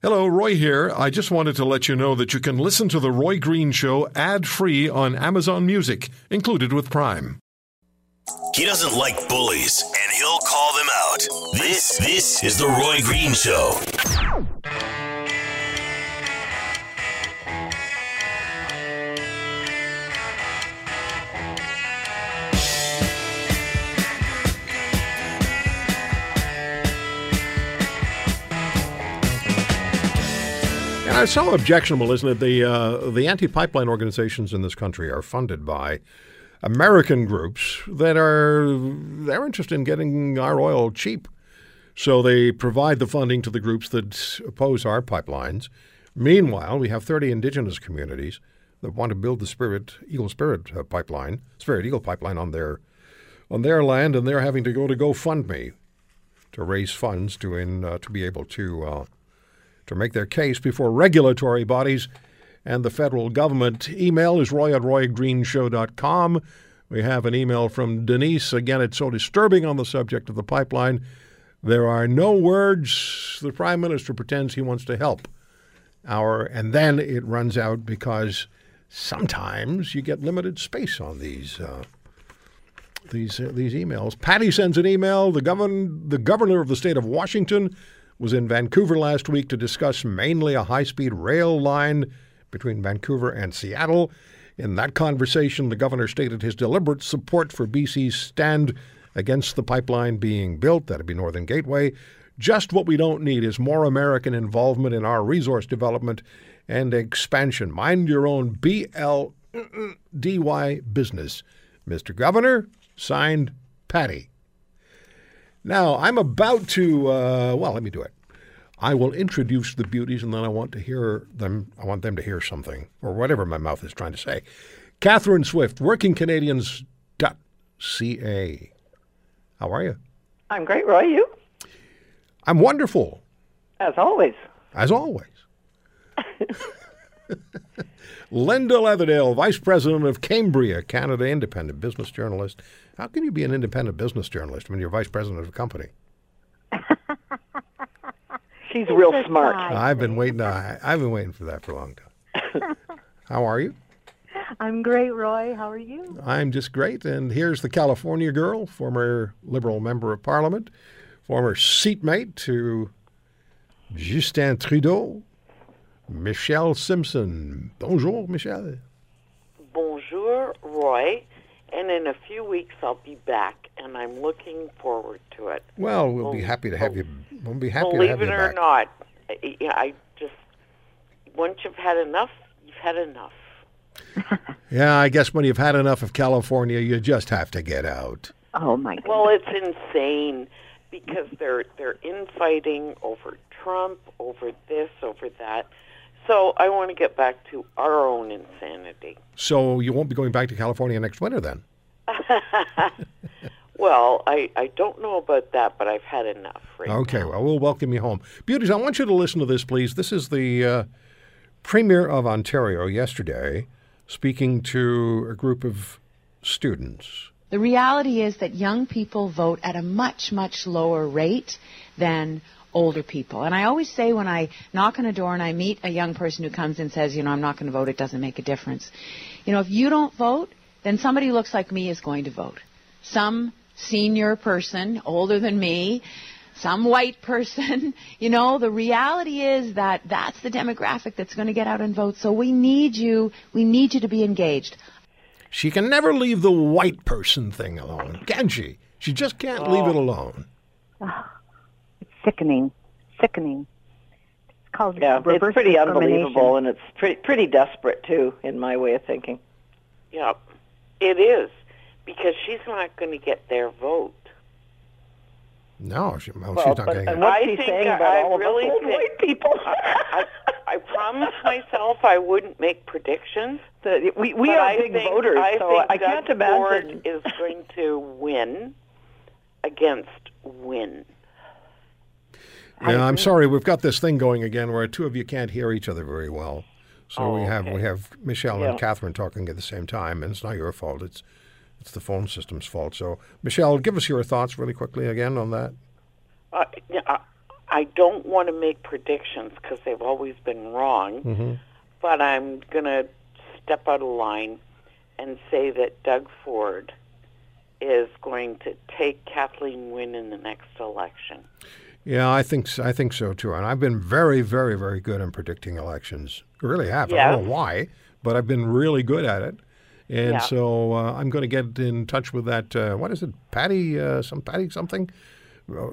Hello, Roy here. I just wanted to let you know that you can listen to The Roy Green Show ad free on Amazon Music, included with Prime. He doesn't like bullies, and he'll call them out. This, this is The Roy Green Show. It's so objectionable, isn't it? The uh, the anti-pipeline organizations in this country are funded by American groups that are they're interested in getting our oil cheap, so they provide the funding to the groups that oppose our pipelines. Meanwhile, we have 30 indigenous communities that want to build the Spirit Eagle Spirit uh, pipeline, Spirit Eagle pipeline on their on their land, and they're having to go to GoFundMe to raise funds to in uh, to be able to uh, to make their case before regulatory bodies and the federal government. Email is roy at roygreenshow.com. We have an email from Denise. Again, it's so disturbing on the subject of the pipeline. There are no words. The prime minister pretends he wants to help. Our and then it runs out because sometimes you get limited space on these uh, these uh, these emails. Patty sends an email. The govern the governor of the state of Washington was in Vancouver last week to discuss mainly a high-speed rail line between Vancouver and Seattle. In that conversation, the governor stated his deliberate support for BC's stand against the pipeline being built. That'd be Northern Gateway. Just what we don't need is more American involvement in our resource development and expansion. Mind your own BLDY business. Mr. Governor, signed Patty. Now, I'm about to, uh, well, let me do it. I will introduce the beauties and then I want to hear them, I want them to hear something or whatever my mouth is trying to say. Catherine Swift, workingcanadians.ca. How are you? I'm great, Roy. You? I'm wonderful, As always. as always. Linda Leatherdale, Vice President of Cambria, Canada Independent Business Journalist. How can you be an independent business journalist when you're Vice President of a company? She's real smart. I've been waiting. I, I've been waiting for that for a long time. How are you? I'm great, Roy. How are you? I'm just great. And here's the California girl, former Liberal member of Parliament, former seatmate to Justin Trudeau, Michelle Simson. Bonjour, Michelle. Bonjour, Roy. And in a few weeks, I'll be back, and I'm looking forward to it. Well, we'll be happy to have you. We'll be happy to have you back. Believe have it you or back. not, I, I just once you've had enough, you've had enough. Yeah, I guess when you've had enough of California, you just have to get out. Oh my goodness. Well, it's insane because they're they're infighting over Trump, over this, over that. So I want to get back to our own insanity. So you won't be going back to California next winter then? Well, I I don't know about that, but I've had enough. Right Okay, now. well, we'll welcome you home. Beauties, I want you to listen to this, please. This is the uh, Premier of Ontario yesterday speaking to a group of students. The reality is that young people vote at a much, much lower rate than older people. And I always say when I knock on a door and I meet a young person who comes and says, you know, I'm not going to vote, it doesn't make a difference. You know, if you don't vote, then somebody who looks like me is going to vote. Some senior person, older than me, some white person. You know, the reality is that that's the demographic that's going to get out and vote. So we need you, we need you to be engaged. She can never leave the white person thing alone, can she? She just can't leave it alone. It's sickening. Sickening. It's called Yeah, reverse it's pretty unbelievable, and it's pretty pretty desperate too, in my way of thinking. Yeah, it is because she's not going to get their vote. No, she, well, Well, she's not but, getting and it. what's I he think saying about I all of really us old think- white people? I, I promised myself I wouldn't make predictions. The- we we are I big think, voters, I so think I Doug can't Ford imagine. is going to win against win. Yeah, I'm sorry. We've got this thing going again where two of you can't hear each other very well. So Oh, we have we have Michelle Yeah. and Catherine talking at the same time, and it's not your fault. It's it's the phone system's fault. So Michelle, give us your thoughts really quickly again on that. Uh, yeah, I, I don't want to make predictions because they've always been wrong, but I'm going to step out of line and say that Doug Ford is going to take Kathleen Wynne in the next election. Yeah, I think I think so too. And I've been very, very, very good in predicting elections. Really have. I don't know why, but I've been really good at it. And Yeah. so uh, I'm going to get in touch with that. Uh, what is it, Patty? Uh, some Patty something. Uh,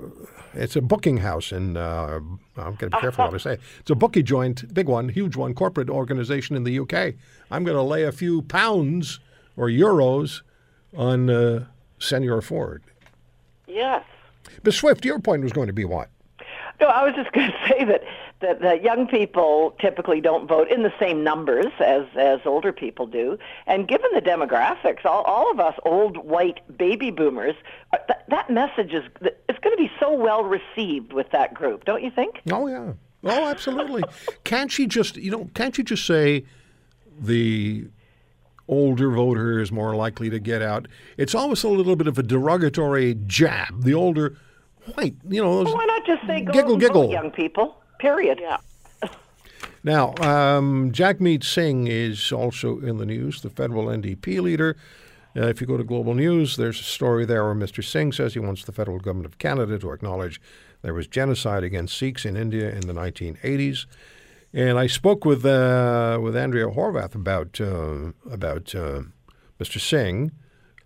It's a booking house in. Uh, I'm going to be careful what I say. It's a bookie joint, big one, huge one, corporate organization in the UK. I'm going to lay a few pounds or euros on uh, Senor Ford. Yes. But Swift, your point was going to be what? No, I was just going to say that, that that young people typically don't vote in the same numbers as as older people do, and given the demographics, all, all of us old white baby boomers, uh, that that message is it's going to be so well received with that group, don't you think? Oh yeah. Oh, absolutely. can't she just you know? Can't you just say the older voter is more likely to get out? It's almost a little bit of a derogatory jab. The older white, you know. those- Why not just say go Giggle, giggle. young people? Period. Yeah. Now, um, Jagmeet Singh is also in the news, the federal NDP leader. Uh, if you go to Global News, there's a story there where Mr. Singh says he wants the federal government of Canada to acknowledge there was genocide against Sikhs in India in the 1980s. And I spoke with uh, with Andrea Horwath about uh, about uh, Mr. Singh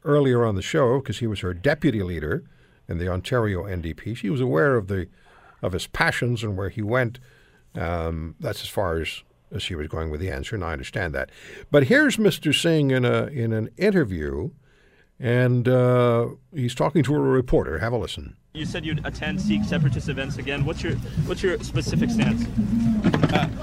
earlier on the show because he was her deputy leader in the Ontario NDP. She was aware of the of his passions and where he went. Um, that's as far as, as she was going with the answer, and I understand that. But here's Mr. Singh in a in an interview, and uh, he's talking to a reporter. Have a listen. You said you'd attend Sikh separatist events again. What's your what's your specific stance?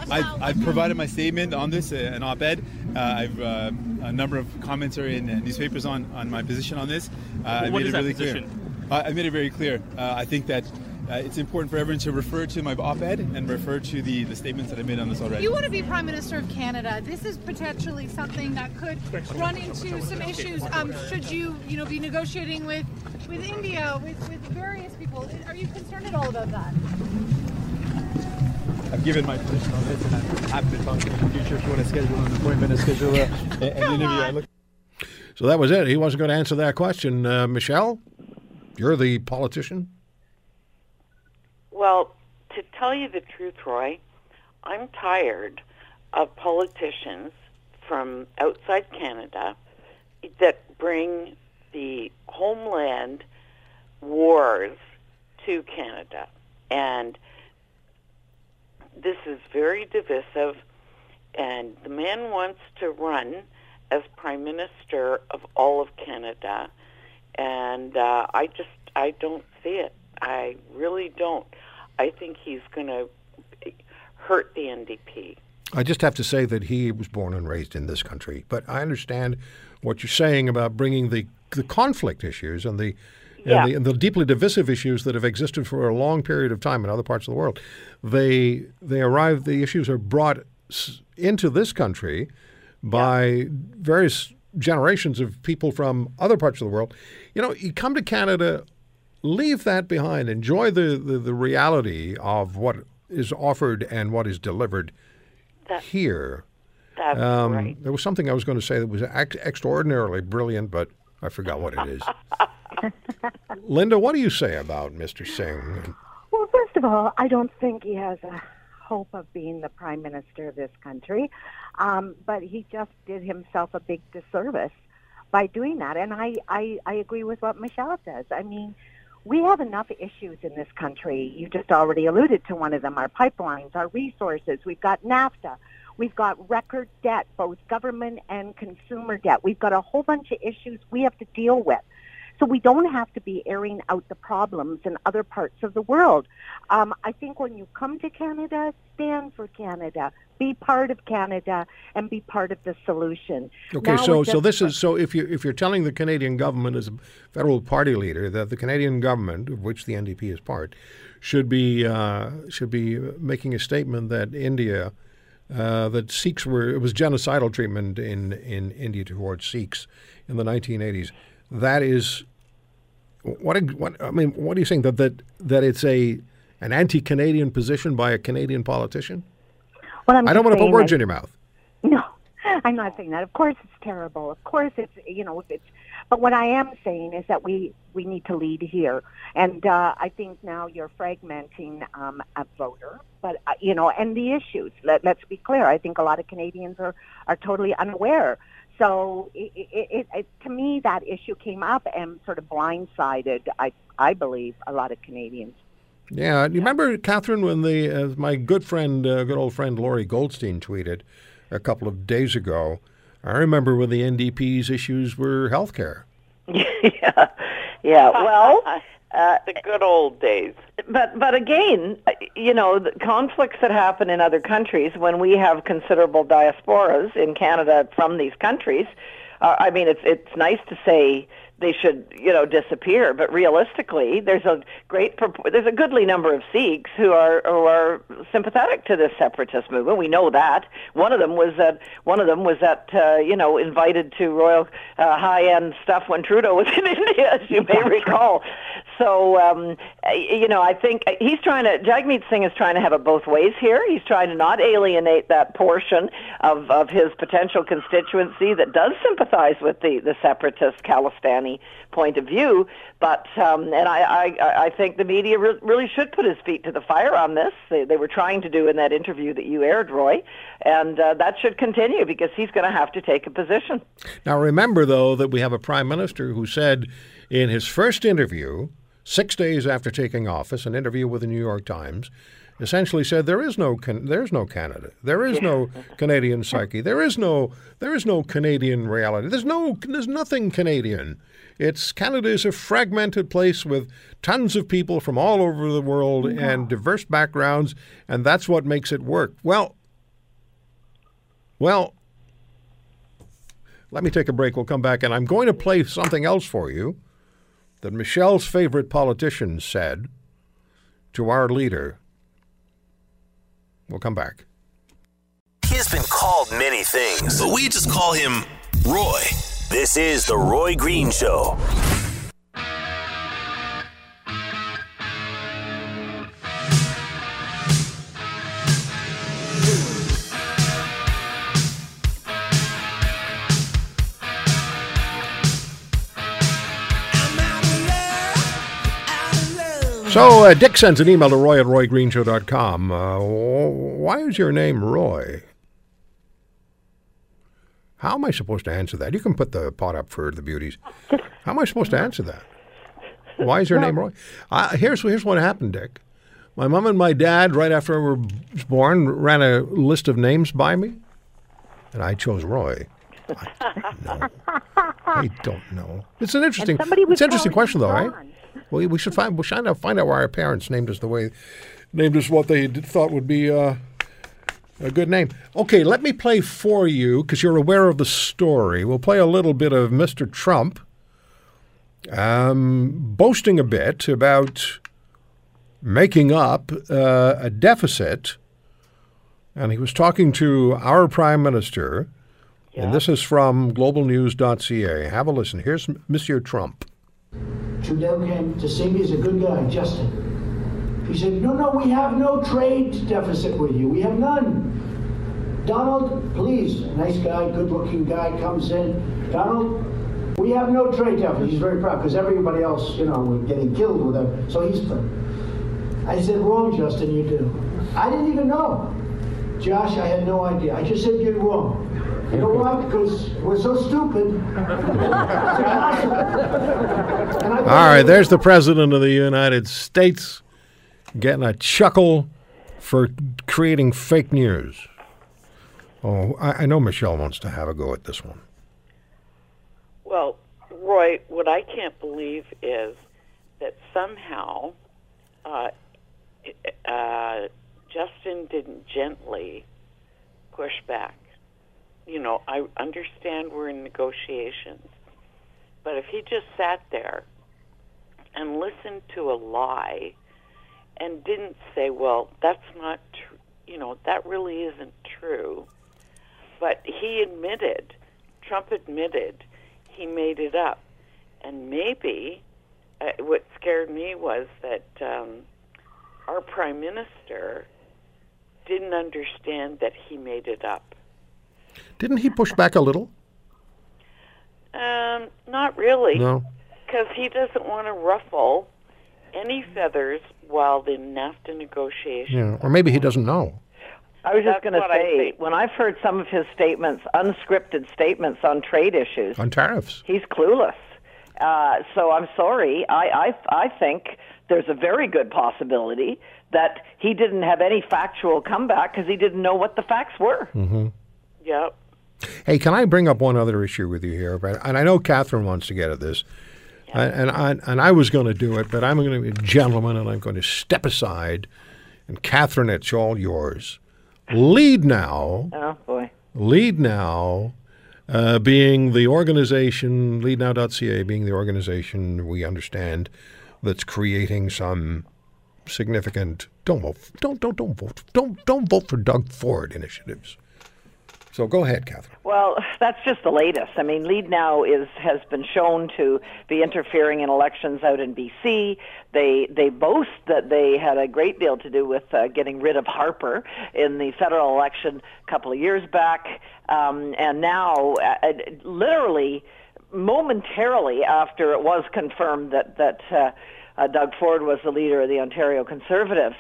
I've, I've provided my statement on this, uh, an op-ed. Uh, I've uh, a number of commentary in uh, newspapers on, on my position on this. Uh, I what made it that really position? clear. Uh, I made it very clear. Uh, I think that uh, it's important for everyone to refer to my op-ed and refer to the, the statements that I made on this already. You want to be Prime Minister of Canada. This is potentially something that could run into some issues. Um, should you, you know, be negotiating with with India, with, with various people? Are you concerned at all about that? I've given my position on this, and I'm happy to talk to you in the future if you want to schedule an appointment and schedule a, an interview. I look So that was it. He wasn't going to answer that question. Uh, Michelle, you're the politician. Well, to tell you the truth, Roy, I'm tired of politicians from outside Canada that bring the homeland wars to Canada. And this is very divisive, and the man wants to run as Prime Minister of all of Canada. And uh, I just, I don't see it. I really don't. I think he's going to hurt the NDP. I just have to say that he was born and raised in this country, but I understand what you're saying about bringing the the conflict issues and the Yeah. and, the, and the deeply divisive issues that have existed for a long period of time in other parts of the world. They they arrive. The issues are brought into this country by various generations of people from other parts of the world. You know, you come to Canada, leave that behind, enjoy the, the, the reality of what is offered and what is delivered That- here. That's Um, right. There was something I was going to say that was ex- extraordinarily brilliant, but I forgot what it is. Linda, what do you say about Mr. Singh? Well, first of all, I don't think he has a hope of being the prime minister of this country, um, but he just did himself a big disservice by doing that. And I, I, I agree with what Michelle says. I mean, we have enough issues in this country. You just already alluded to one of them: our pipelines, our resources. We've got NAFTA. We've got record debt, both government and consumer debt. We've got a whole bunch of issues we have to deal with. So we don't have to be airing out the problems in other parts of the world. Um, I think when you come to Canada, stand for Canada, be part of Canada, and be part of the solution. Okay, Now so so this is so if you if you're telling the Canadian government as a federal party leader that the Canadian government, of which the NDP is part, should be uh, should be making a statement that India. Uh, that Sikhs were it was genocidal treatment in, in India towards Sikhs in the 1980s. That is what what I mean. What are you saying that that that it's a an anti-Canadian position by a Canadian politician? Well, I'm I don't want to put words that- in your mouth. No, I'm not saying that. Of course, it's terrible. Of course, it's you know, if it's. But what I am saying is that we we need to lead here, and uh, I think now you're fragmenting um, a voter. But uh, you know, and the issues. Let, let's be clear. I think a lot of Canadians are are totally unaware. So it, it, it, it, to me, that issue came up and sort of blindsided. I I believe a lot of Canadians. Yeah, you remember Catherine when the uh, my good friend, uh, good old friend Lorrie Goldstein tweeted a couple of days ago. I remember when the NDP's issues were healthcare. yeah, yeah. Well, uh, the good old days. But but again, uh, you know, the conflicts that happen in other countries when we have considerable diasporas in Canada from these countries. Uh, I mean, it's it's nice to say they should you know disappear, but realistically, there's a great there's a goodly number of Sikhs who are who are sympathetic to this separatist movement. We know that one of them was that one of them was that uh, you know invited to royal uh, high end stuff when Trudeau was in India, as you may recall. So um, uh, you know, I think he's trying to Jagmeet Singh is trying to have it both ways here. He's trying to not alienate that portion of of his potential constituency that does sympathize with the the separatist Khalistani point of view. But um, and I, I I think the media re- really should put his feet to the fire on this. They, they were trying to do in that interview that you aired, Roy, and uh, that should continue because he's going to have to take a position. Now, remember, though, that we have a prime minister who said in his first interview, six days after taking office, an interview with the New York Times, essentially said there is no there is no Canada, there is no Canadian psyche, there is no there is no Canadian reality, there's no there's nothing Canadian. It's Canada is a fragmented place with tons of people from all over the world and diverse backgrounds, and that's what makes it work. Well, well, let me take a break. We'll come back, and I'm going to play something else for you that Michelle's favorite politician said to our leader. We'll come back. He's been called many things, but we just call him Roy. This is The Roy Green Show. So, uh, Dick sends an email to roy at roygreenshow.com. Uh, wh- why is your name Roy? How am I supposed to answer that? You can put the pot up for the beauties. How am I supposed to answer that? Why is your name Roy? Uh, here's, here's what happened, Dick. My mom and my dad, right after I was born, ran a list of names by me, and I chose Roy. I don't know. I don't know. It's an interesting, it's an interesting question, though, right? Well, we should find, find out, find out why our parents named us the way, named us what they did, thought would be uh, a good name. Okay, let me play for you because you're aware of the story. We'll play a little bit of Mr. Trump um, boasting a bit about making up uh, a deficit, and he was talking to our prime minister. And this is from globalnews.ca. Have a listen. Here's M- Monsieur Trump. Trudeau came to see me. He's a good guy, Justin. He said, No, no, we have no trade deficit with you. We have none. Donald, please, a nice guy, good looking guy comes in. Donald, we have no trade deficit. He's very proud because everybody else, you know, was getting killed with them. So he's. I said, Wrong, Justin, you do. I didn't even know. Josh, I had no idea. I just said you're wrong. You know why? Because we're so stupid. It's impossible. And I All right, there's the President of the United States getting a chuckle for creating fake news. Oh, I, I know Michelle wants to have a go at this one. Well, Roy, what I can't believe is that somehow uh, uh, Justin didn't gently push back. You know, I understand we're in negotiations, but if he just sat there and listened to a lie and didn't say, well, that's not true, you know, that really isn't true, but he admitted, Trump admitted, he made it up. And maybe uh, what scared me was that um, our prime minister didn't understand that he made it up. Didn't he push back a little? Um, not really. No. Because he doesn't want to ruffle any feathers while the NAFTA negotiations. Yeah. Or maybe he doesn't know. I was just going to what I say, when I've heard some of his statements, unscripted statements on trade issues, On tariffs. he's clueless. Uh, so I'm sorry. I, I I think there's a very good possibility that he didn't have any factual comeback because he didn't know what the facts were. Yep. Hey, can I bring up one other issue with you here? And I know Catherine wants to get at this, and, and I and I was going to do it, but I'm going to be a gentleman, and I'm going to step aside. And Catherine, it's all yours. Lead now. Oh boy. Lead Now, uh, being the organization, leadnow.ca being the organization we understand that's creating some significant don't vote don't don't don't vote don't don't vote for Doug Ford initiatives. So go ahead, Catherine. Well, that's just the latest. I mean, Lead Now is has been shown to be interfering in elections out in BC. They they boast that they had a great deal to do with uh, getting rid of Harper in the federal election a couple of years back, um, and now, uh, uh, literally, momentarily after it was confirmed that that. Uh, uh, Doug Ford was the leader of the Ontario Conservatives.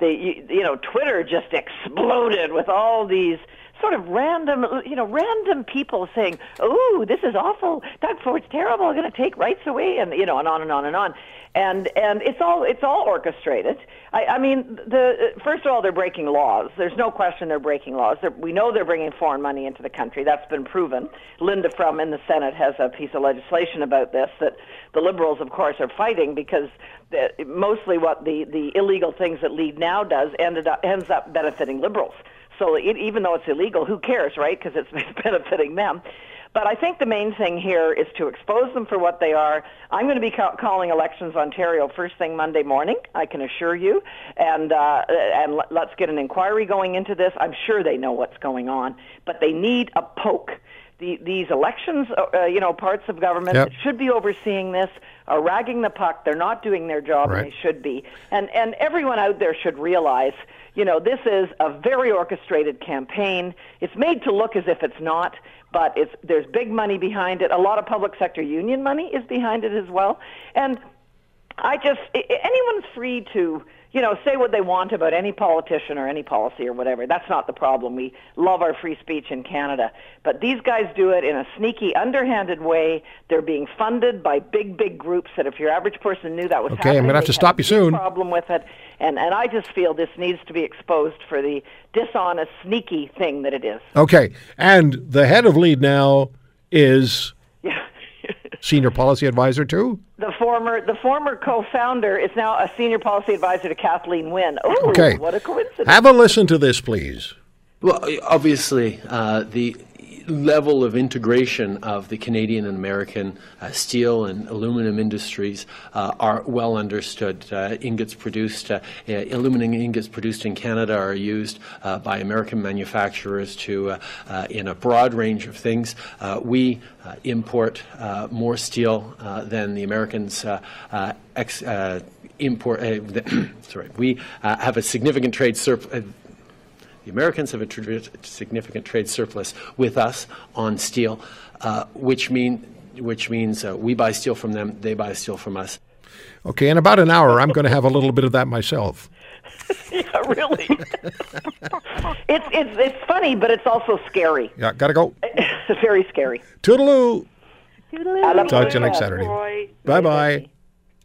They, you, you know, Twitter just exploded with all these sort of random, you know, random people saying, "Oh, this is awful. Doug Ford's terrible. Going to take rights away," and you know, and on and on and on. And and it's all it's all orchestrated. I, I mean, the first of all, they're breaking laws. There's no question they're breaking laws. They're, we know they're bringing foreign money into the country. That's been proven. Linda Frum in the Senate has a piece of legislation about this that the Liberals, of course, are fighting because mostly what the the illegal things that Lead Now does ended up ends up benefiting Liberals. So it, even though it's illegal, who cares, right? Because it's, benefiting them. But I think the main thing here is to expose them for what they are. I'm going to be ca- calling Elections Ontario first thing Monday morning. I can assure you, and uh, and let- let's get an inquiry going into this. I'm sure they know what's going on, but they need a poke. The, these elections, uh, you know, parts of government Yep. that should be overseeing this are ragging the puck. They're not doing their job, Right. and they should be. And and everyone out there should realize, you know, this is a very orchestrated campaign. It's made to look as if it's not, but it's there's big money behind it. A lot of public sector union money is behind it as well. And I just anyone's free to you know say what they want about any politician or any policy or whatever. That's not the problem. We love our free speech in Canada, but these guys do it in a sneaky, underhanded way. They're being funded by big, big groups that if your average person knew that was Okay, I'm gonna have to stop you soon. Problem with it, and and I just feel this needs to be exposed for the dishonest, sneaky thing that it is. Okay, and the head of Lead Now is. Senior policy advisor too. The former the former co-founder is now a senior policy advisor to Kathleen Wynne. Oh, Okay. what a coincidence! Have a listen to this, please. Well, obviously, uh, the level of integration of the Canadian and American uh, steel and aluminum industries uh, are well understood. Uh, ingots produced, uh, uh, aluminum ingots produced in Canada are used uh, by American manufacturers to uh, uh, in a broad range of things. We import more steel than the Americans import. Sorry, we have a significant trade surplus. The Americans have a tr- significant trade surplus with us on steel, uh, which mean which means uh, we buy steel from them, they buy steel from us. Okay, in about an hour, I'm going to have a little bit of that myself. yeah, really. it's it's it's funny, but it's also scary. Yeah, gotta go. It's very scary. Toodaloo. Toodaloo. Talk to you next Saturday. Bye bye.